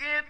در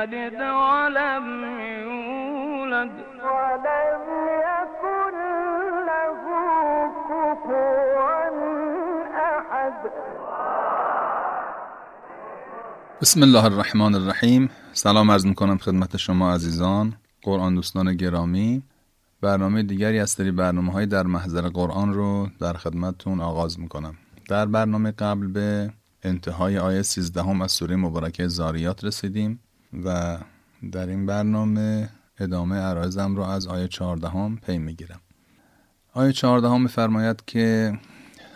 يلد ولم يولد. ولم يكن له كفوا أحد. بسم الله الرحمن الرحیم. سلام عرض می‌کنم خدمت شما عزیزان قرآن دوستان گرامی. برنامه دیگری از سری برنامه های در محضر قرآن رو در خدمتتون آغاز می‌کنم. در برنامه قبل به انتهای آیه 13 هم از سوره مبارکه زاریات رسیدیم. و در این برنامه ادامه عرایزم رو از آیه 14 هم پی می‌گیرم. آیه 14 هم میفرماید که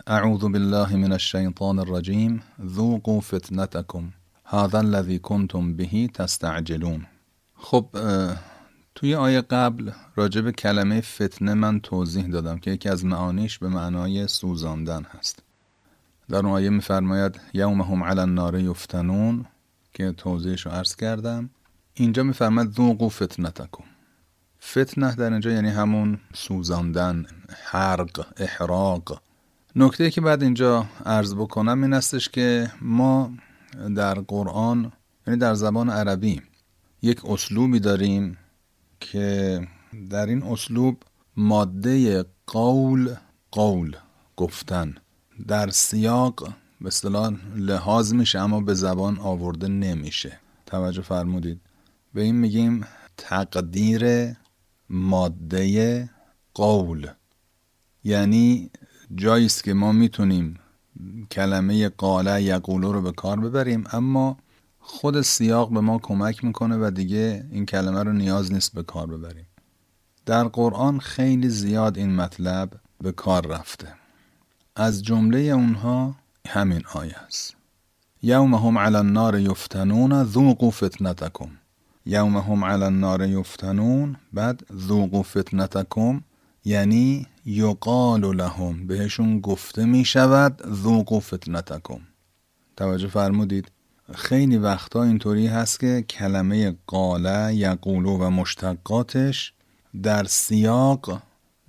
اعوذ بالله من الشیطان الرجیم ذوقوا فتنتکم هذا الذي کنتم به تستعجلون. خب توی آیه قبل راجع به کلمه فتنه من توضیح دادم که یکی از معانیش به معنای سوزاندن هست. در اون آیه میفرماید یومهم علی النار یفتنون که توضیحش رو عرض کردم اینجا میفرمد ذوق و فتنه در اینجا یعنی همون سوزاندن حرق احراق. نکته که بعد اینجا عرض بکنم این استش که ما در قرآن یعنی در زبان عربی یک اسلوبی داریم که در این اسلوب ماده قول قول گفتن. در سیاق اصطلاح لحاظ میشه اما به زبان آورده نمیشه. توجه فرمودید. به این میگیم تقدیر ماده قول. یعنی جایی است که ما می‌تونیم کلمه قاله یقولو رو به کار ببریم اما خود سیاق به ما کمک می‌کنه و دیگه این کلمه رو نیاز نیست به کار ببریم. در قرآن خیلی زیاد این مطلب به کار رفته. از جمله اونها همین آیه است. یوم هم علی النار یفتنون ذوقوا فتنتکم. یوم هم علی النار یفتنون بعد ذوقوا فتنتکم یعنی یقال لهم بهشون گفته می شود ذوقوا فتنتکم. توجه فرمودید؟ خیلی وقتا اینطوری هست که کلمه قاله یقولو و مشتقاتش در سیاق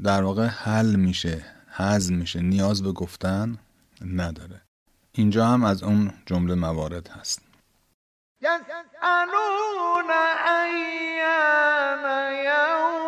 در واقع حل میشه حزم میشه نیاز به گفتن نداره. اینجا هم از اون جمله موارد هست. یسألون ایان یوم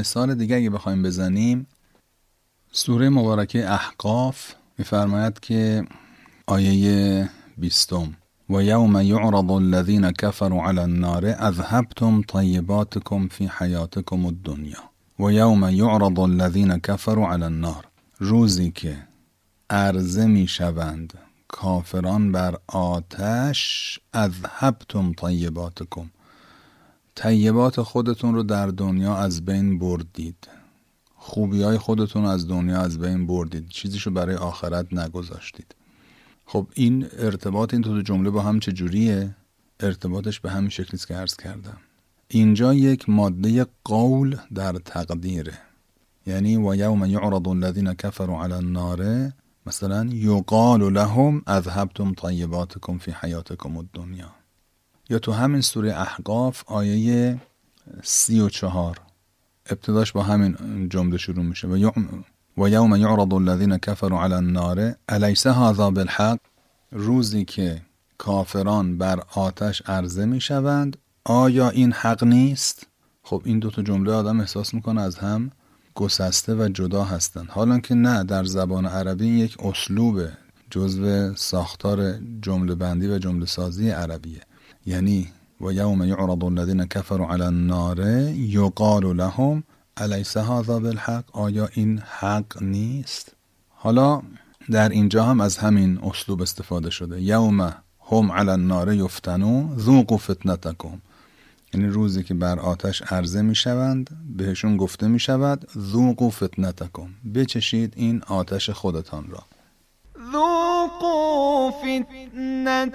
مثال دیگه اگه بخوایم بزنیم سوره مبارکه احقاف میفرماید که آیه بیستم و یوم یعرض الذین كفروا علی النار اذهبتم طیباتکم فی حیاتکم الدنیا و یوم یعرض الذین كفروا علی النار روزی که عرضه می‌شوند کافران بر آتش اذهبتم طیباتکم طیبات خودتون رو در دنیا از بین بردید. خوبی های خودتون از دنیا از بین بردید. چیزیشو برای آخرت نگذاشتید. خب این ارتباط این دو جمله با هم چجوریه؟ ارتباطش به همین شکلیست که عرض کردم. اینجا یک ماده قول در تقدیره. یعنی و یوم یعرض الذین کفروا علی النار مثلا یقال لهم اذهبتم طیباتکم فی حیاتکم الدنیا یا تو همین سوره احقاف آیه سی و چهار. ابتداش با همین جمله شروع میشه. و یوم و یوم یعرض الذین کفروا علی النار الیس هذا بالحق؟ روزی که کافران بر آتش عرضه می‌شوند. آیا این حق نیست؟ خب این دو تا جمله آدم احساس می‌کنه از هم گسسته و جدا هستند حالا که نه در زبان عربی یک اسلوب جزو ساختار جمله بندی و جمله سازی عربیه. یعنی و یوم یعرض الذین کفروا علی النار یقال لهم الیس هذا بالحق؟ آیا این حق نیست؟ حالا در اینجا هم از همین اسلوب استفاده شده. یوم هم علی النار یفتنون ذوقوا فتنتکم. یعنی روزی که بر آتش عرضه می شوند بهشون گفته می شود ذوقوا فتنتکم. بچشید این آتش خودتان را. ذوقوا فتنتكم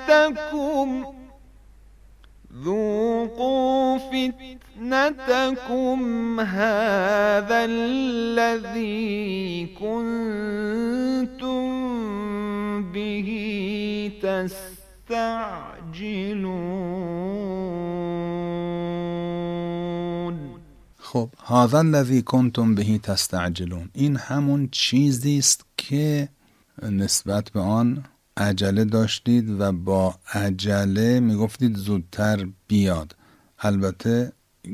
ذوقوا فتنتكم هذا الذي كنتم به تستعجلون خب هذا الذی کنتم بهی تستعجلون. این همون چیزی است که نسبت به آن عجله داشتید و با عجله می‌گفتید زودتر بیاد. البته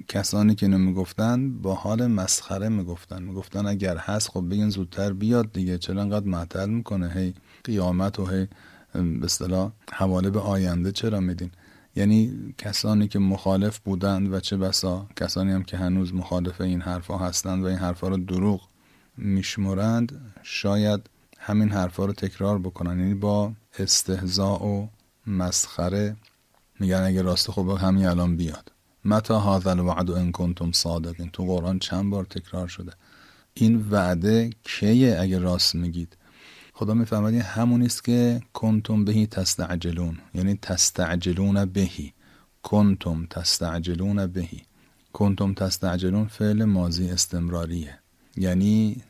کسانی که اینو می‌گفتن با حال مسخره می‌گفتن می‌گفتن اگر هست خب بگین زودتر بیاد دیگه چرا انقدر معطل می‌کنه؟ هی قیامت و هی به اصطلاح حواله به آینده چرا میدین؟ یعنی کسانی که مخالف بودند و چه بسا کسانی هم که هنوز مخالف این حرفها هستند و این حرفها رو دروغ میشمرند شاید همین حرفها رو تکرار بکنن. یعنی با استهزاء و مسخره میگن اگه راست خوب همین الان بیاد. متا هذا الوعد ان کنتم صادقین؟ تو قرآن چند بار تکرار شده. این وعده کیه اگه راست میگید؟ خدا میفرماد این همون است که کنتم بهی تستعجلون. یعنی تستعجلون بهی. کنتم تستعجلون بهی. کنتم تستعجلون فعل ماضی استمراریه. یعنی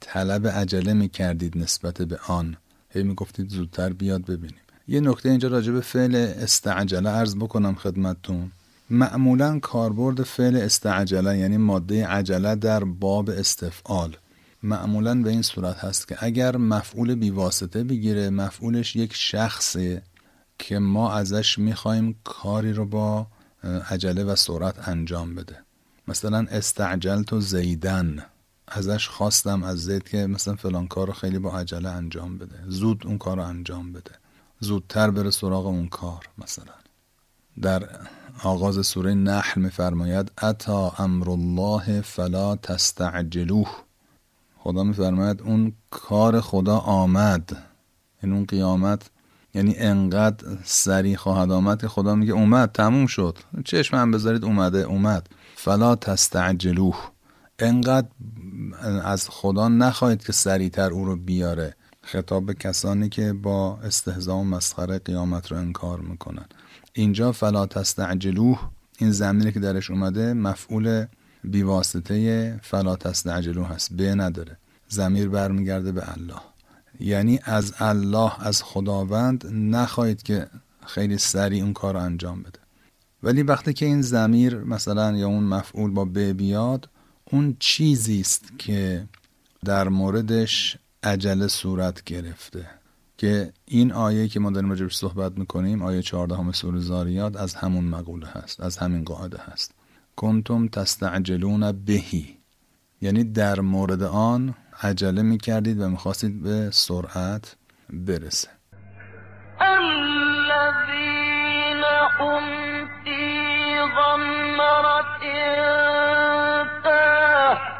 طلب عجله می‌کردید نسبت به آن. هی می‌گفتید زودتر بیاد ببینیم. یه نکته اینجا راجع به فعل استعجله عرض بکنم خدمتتون. معمولا کاربرد فعل استعجله یعنی ماده عجله در باب استفعال. معمولا به این صورت هست که اگر مفعول بیواسطه بگیره مفعولش یک شخصه که ما ازش می‌خوایم کاری رو با عجله و سرعت انجام بده. مثلا استعجلت و زیدن. ازش خواستم از زید که مثلا فلان کار رو خیلی با عجله انجام بده. زود اون کار رو انجام بده. زودتر بره سراغ اون کار مثلا. در آغاز سوره نحل میفرماید اتا امر الله فلا تستعجلوه. خدا میفرماید اون کار خدا آمد. این اون قیامت یعنی انقدر سریع خواهد آمد که خدا میگه اومد تموم شد. چشم هم بذارید اومده اومد. فلا تستعجلوه. انقدر از خدا نخواهید که سریعتر او رو بیاره. خطاب به کسانی که با استهزا و مسخره قیامت رو انکار می‌کنن. اینجا فلا تستعجلوه. این زمینی که درش اومده مفعول بیواسطه فلا تستعجلوه هست. به نداره. زمیر برمیگرده به الله. یعنی از الله از خداوند نخواهید که خیلی سریع اون کار رو انجام بده. ولی وقتی که این زمیر مثلا یا اون مفعول با به بیاد اون چیزی است که در موردش عجله صورت گرفته. که این آیه که ما داریم راجبش صحبت می‌کنیم آیه 14 همه سوره زاریات از همون مقوله هست از همین قاعده هست. کنتم تستعجلون بهی. یعنی در مورد آن عجله می‌کردید و می‌خواستید به سرعت برسه. الذين هم في غمرة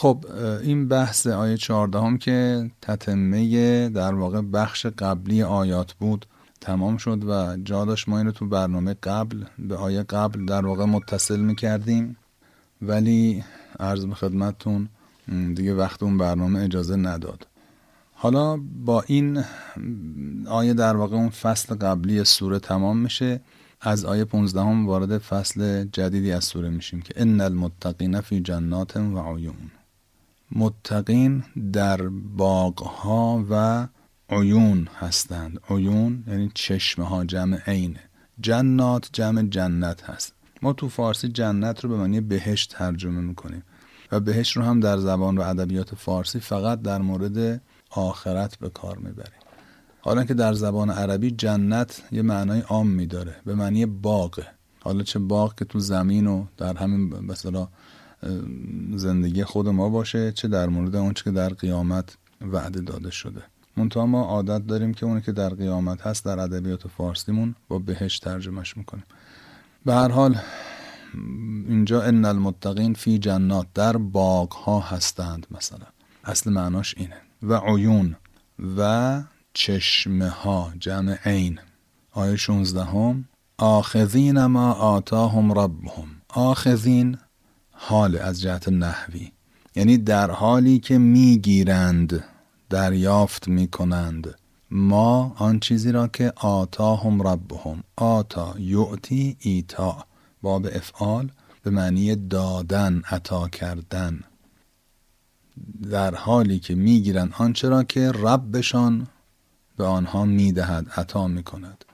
خب این بحث آیه 14 هم که تتمه در واقع بخش قبلی آیات بود تمام شد و جا داشت ما اینو تو برنامه قبل به آیه قبل در واقع متصل می‌کردیم. ولی عرض به خدمتتون دیگه وقت اون برنامه اجازه نداد. حالا با این آیه در واقع اون فصل قبلی سوره تمام میشه. از آیه 15 هم وارد فصل جدیدی از سوره میشیم که ان المتقین فی جنات و عیون متقین در باغها و عیون هستند. عیون یعنی چشمه ها جمع عینه جنات جمع جنت هست. ما تو فارسی جنت رو به معنی بهشت ترجمه می‌کنیم و بهشت رو هم در زبان و ادبیات فارسی فقط در مورد آخرت به کار می‌بریم. حالا که در زبان عربی جنت یه معنای عام میداره به معنی باغه حالا چه باغ که تو زمین و در همین مثلا زندگی خود ما باشه چه در مورد اونچه که در قیامت وعده داده شده. منتها ما عادت داریم که اونی که در قیامت هست در ادبیات فارسیمون با بهش ترجمهش می‌کنیم. به هر حال اینجا ان المتقین فی جنات در باغ ها هستند مثلا. اصل معناش اینه. و عیون و چشمه ها جمع عین. آیه 16 هم آخذین ما آتاهم ربهم. آخذین حال از جهت نحوی. یعنی در حالی که می‌گیرند دریافت می‌کنند. ما آن چیزی را که آتاهم ربهم آتا یعطی ایتا باب افعال به معنی دادن عطا کردن. در حالی که می‌گیرند آنچه را که ربشان به آنها می‌دهد عطا می‌کند.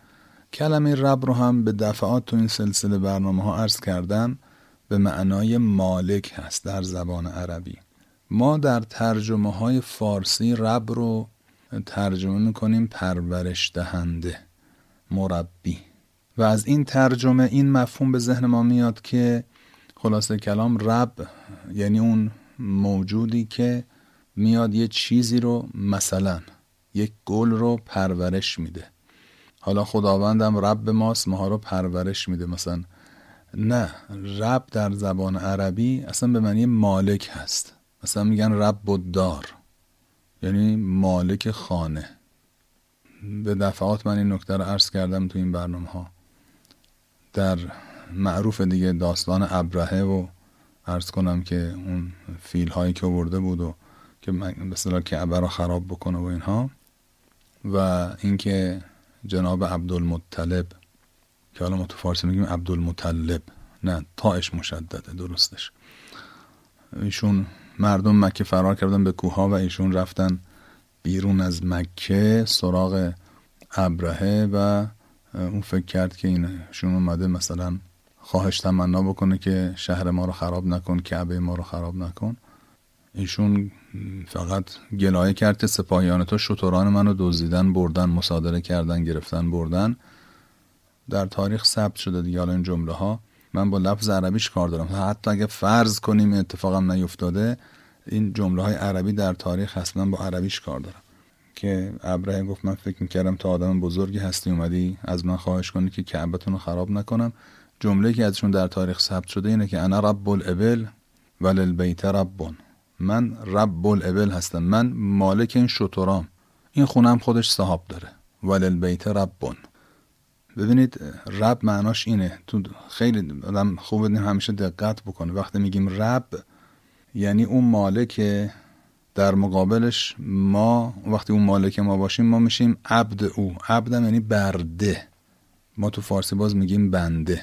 کلمه رب رو هم به دفعات تو این سلسله برنامه ها عرض کردم. به معنای مالک هست در زبان عربی. ما در ترجمه های فارسی رب رو ترجمه می‌کنیم پرورش دهنده مربی. و از این ترجمه این مفهوم به ذهن ما میاد که خلاصه کلام رب یعنی اون موجودی که میاد یه چیزی رو مثلا یک گل رو پرورش میده. حالا خداوندم رب ماست ماها رو پرورش میده. مثلا نه رب در زبان عربی اصلا به معنی مالک هست. مثلا میگن رب و دار یعنی مالک خانه. به دفعات من این نکته رو عرض کردم تو این برنامه ها در معروف دیگه داستان ابرهه و عرض کنم که اون فیل هایی که ورده بود و که مثلا کعبه رو خراب بکنه و اینها و اینکه جناب عبدالمطلب که حالا ما تو فارسی میگیم عبدالمطلب نه تاش مشدده درستش. ایشون مردم مکه فرار کردن به کوها و ایشون رفتن بیرون از مکه سراغ ابرهه و اون فکر کرد که اینشون اومده مثلا خواهش تمنا بکنه که شهر ما رو خراب نکن کعبه ما رو خراب نکن. ایشون فقط گلایه کرد که سپاهیان تو منو دزدیدن بردن مصادره کردن گرفتن بردن. در تاریخ ثبت شده دیگه حالا این جمله ها من با لفظ عربیش کار دارم. حتی اگه فرض کنیم اتفاقم نیفتاده این جمله های عربی در تاریخ من با عربیش کار دارم. که ابراهی گفت من فکر می‌کردم تا آدم بزرگی هستی اومدی از من خواهش کنی که کعبتون رو خراب نکنم. جمله که ازشون در تاریخ ثبت شده اینه که انا رب الابل وللبیت ربون. من رب الابل هستم. من مالک این شطورام این خونم خودش صاحب داره. وللبیت ربون. ببینید رب معناش اینه. تو خیلی آدم خوب همیشه دقت بکنه. وقتی میگیم رب یعنی اون مالک در مقابلش ما وقتی اون مالک ما باشیم ما میشیم عبد او. عبدم یعنی برده. ما تو فارسی باز میگیم بنده.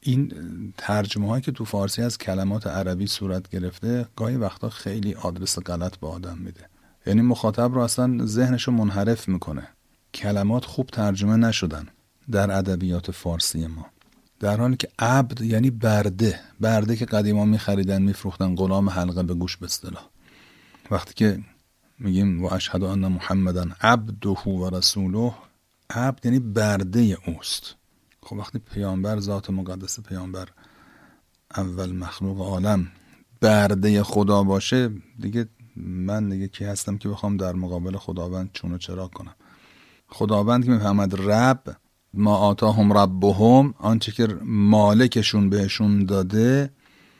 این ترجمه هایی که تو فارسی از کلمات عربی صورت گرفته گاهی وقتا خیلی آدرس غلط به آدم میده. یعنی مخاطب رو اصلا ذهنش رو منحرف می‌کنه. کلمات خوب ترجمه نشدن. در ادبیات فارسی ما. در حالی که عبد یعنی برده برده که قدیما میخریدن میفروختن غلام حلقه به گوش به وقتی که میگیم و اشهد ان محمدا عبده و رسوله عبد یعنی برده اوست. خب وقتی پیامبر ذات مقدس پیامبر اول مخلوق عالم برده خدا باشه دیگه من دیگه کی هستم که بخوام در مقابل خداوند چون چرا کنم؟ خداوند که می‌فهمد رب ما آتاهم ربهم آنچه که مالکشون بهشون داده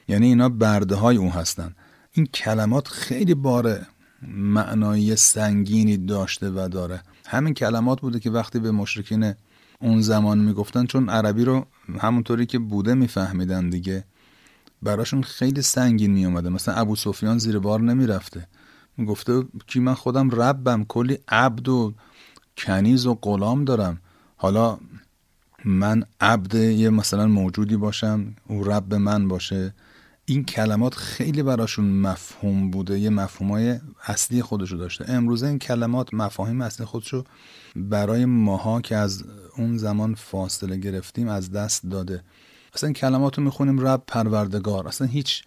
یعنی اینا برده های اون هستن. این کلمات خیلی بار معنایی سنگینی داشته و داره. همین کلمات بوده که وقتی به مشرکین اون زمان می‌گفتن چون عربی رو همونطوری که بوده میفهمیدن دیگه براشون خیلی سنگین میومده مثلا ابو سفیان زیر بار نمی‌رفته. گفته که من خودم ربم کلی عبد و کنیز و غلام دارم. حالا من عبد یه مثلا موجودی باشم او رب من باشه. این کلمات خیلی براشون مفهوم بوده یه مفهومای اصلی خودشو داشته. امروزه این کلمات مفاهیم اصلی خودشو برای ماها که از اون زمان فاصله گرفتیم از دست داده. اصلا کلمات رو می‌خونیم رب پروردگار. اصلا هیچ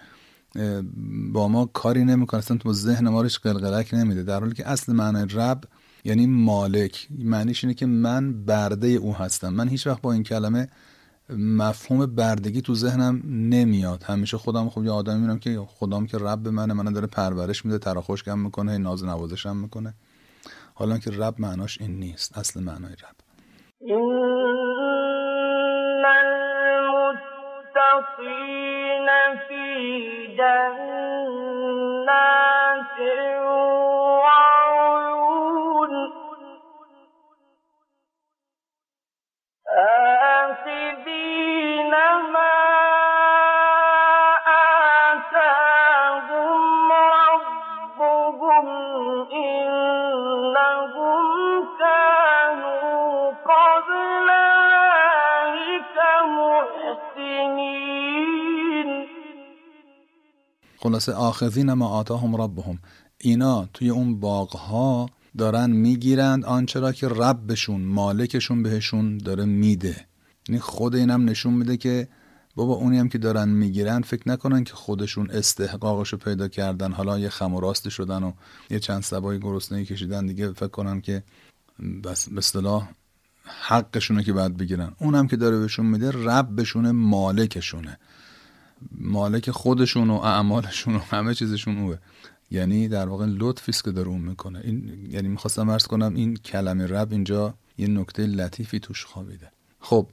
با ما کاری نمی‌کنه. اصلا تو ذهن ما روش قلقلک نمیده. در حالی که اصل معنی رب یعنی مالک. معنیش اینه که من برده او هستم. من هیچ وقت با این کلمه مفهوم بردگی تو ذهنم نمیاد. همیشه خودم خب یه آدمی می‌بینم که خدام که رب منه من داره پرورش میده تراخوشگم می‌کنه ناز نوازشم می‌کنه. حالا که رب معناش این نیست اصل معنای رب. في جنات خلاصه آخذین ما آتاهم ربهم. اینا توی اون باغها دارن می‌گیرند آنچه را که ربشون مالکشون بهشون داره میده. یعنی خود اینم نشون میده که بابا اونی هم که دارن می‌گیرن فکر نکنن که خودشون استحقاقشو پیدا کردن. حالا یه خم و راستی شدن و یه چند سبای گرسنه کشیدن دیگه فکر کنن که بس به اصطلاح حقشونه که باید بگیرن. اونم که داره بهشون میده ربشونه مالکشونه. مالک خودشون و اعمالشون و همه چیزشون اوه. یعنی در واقع لطفی است که داره اون می‌کنه. این یعنی می‌خواستم عرض کنم این کلمه رب اینجا یه نکته لطیفی توش خوابیده. خب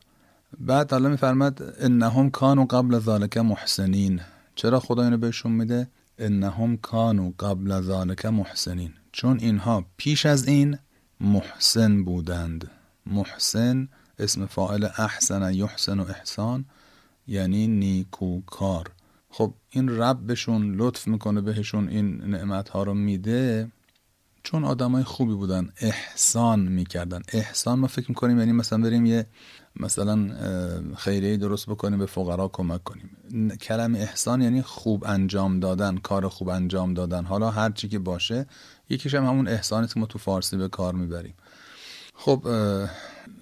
بعد حالا میفرماد انهم کانوا قبل ذالک محسنین. چرا خدا اینو بهشون میده؟ انهم کانوا قبل ذالک محسنین. چون اینها پیش از این محسن بودند. محسن اسم فاعل احسن یحسن و احسان یعنی نیکوکار. خب این رب بهشون لطف می‌کنه بهشون این نعمت ها رو میده چون آدمای خوبی بودن احسان می‌کردن. احسان ما فکر می‌کنیم یعنی مثلا بریم یه مثلا خیریه درست بکنیم به فقرا کمک کنیم. کلم احسان یعنی خوب انجام دادن کار خوب انجام دادن. حالا هر چی که باشه یکیش هم همون احسانی که ما تو فارسی به کار می‌بریم. خب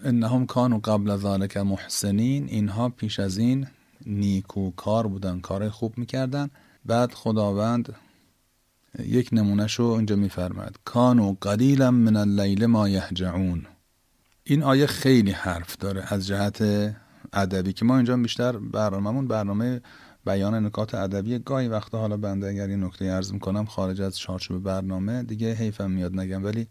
انهم کانوا قبل ذالک محسنین. اینها پیش از این نیکو کار بودن کار خوب می‌کردن. بعد خداوند یک نمونه شو اینجا میفرماد کانو قلیلا من اللیل ما یهجعون. این آیه خیلی حرف داره از جهت ادبی که ما اینجا بیشتر برنامهمون برنامه بیان نکات ادبی. گاهی وقتا حالا بنده اگر این نکته عرض می‌کنم خارج از چارچوب برنامه دیگه حیفم میاد نگم ولی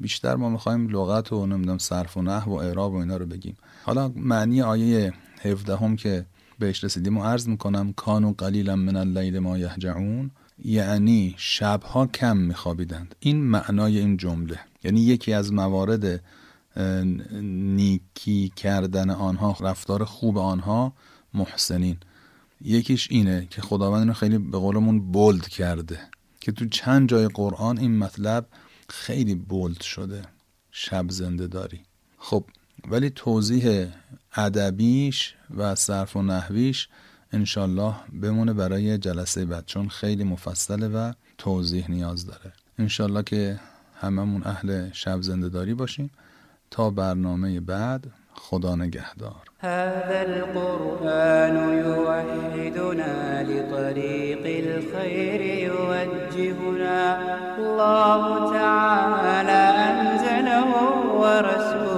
بیشتر ما می‌خوایم لغت و نمی‌دونم صرف و نحو و اعراب و اینا رو بگیم. حالا معنی آیه 17 هم که بهش رسیدیم و عرض می‌کنم کانو قلیلا من اللیل ما یهجعون یعنی شبها کم میخوابیدند. این معنای این جمله. یعنی یکی از موارد نیکی کردن آنها رفتار خوب آنها محسنین. یکیش اینه که خداوند اینو خیلی به قولمون بولد کرده که تو چند جای قرآن این مطلب خیلی بولد شده. شب زنده داری. خب ولی توضیح ادبیش و صرف و نحویش انشالله بمونه برای جلسه بعد چون خیلی مفصله و توضیح نیاز داره. انشالله که هممون اهل شب زنده داری باشیم. تا برنامه بعد خدا نگهدار. هذا القرآن يوحدنا لطريق الخير يوجهنا. الله تعالى أنزله ورسول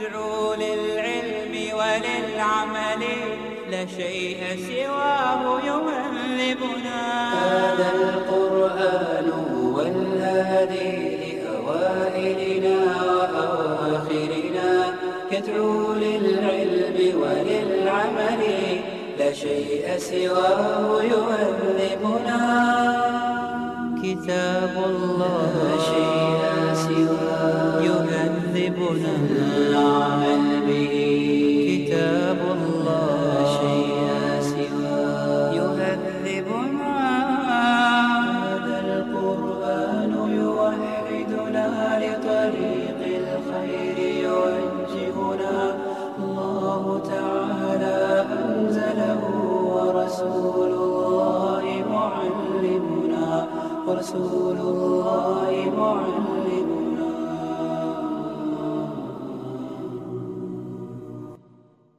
يدعو للعلم وللعمل لا شيء سواه يهذبنا هذا القرآن هو الهادي لأوائلنا وأواخرنا. يدعو للعلم وللعمل لا شيء سواه يهذبنا كتاب الله يهذبنا العمل به كتاب الله. لا شيء سواه يهذبنا هذا القرآن يوحدنا لطريق الخير يوجهنا. الله تعالى أنزله ورسول الله معلمنا. ورسول الله معلمنا.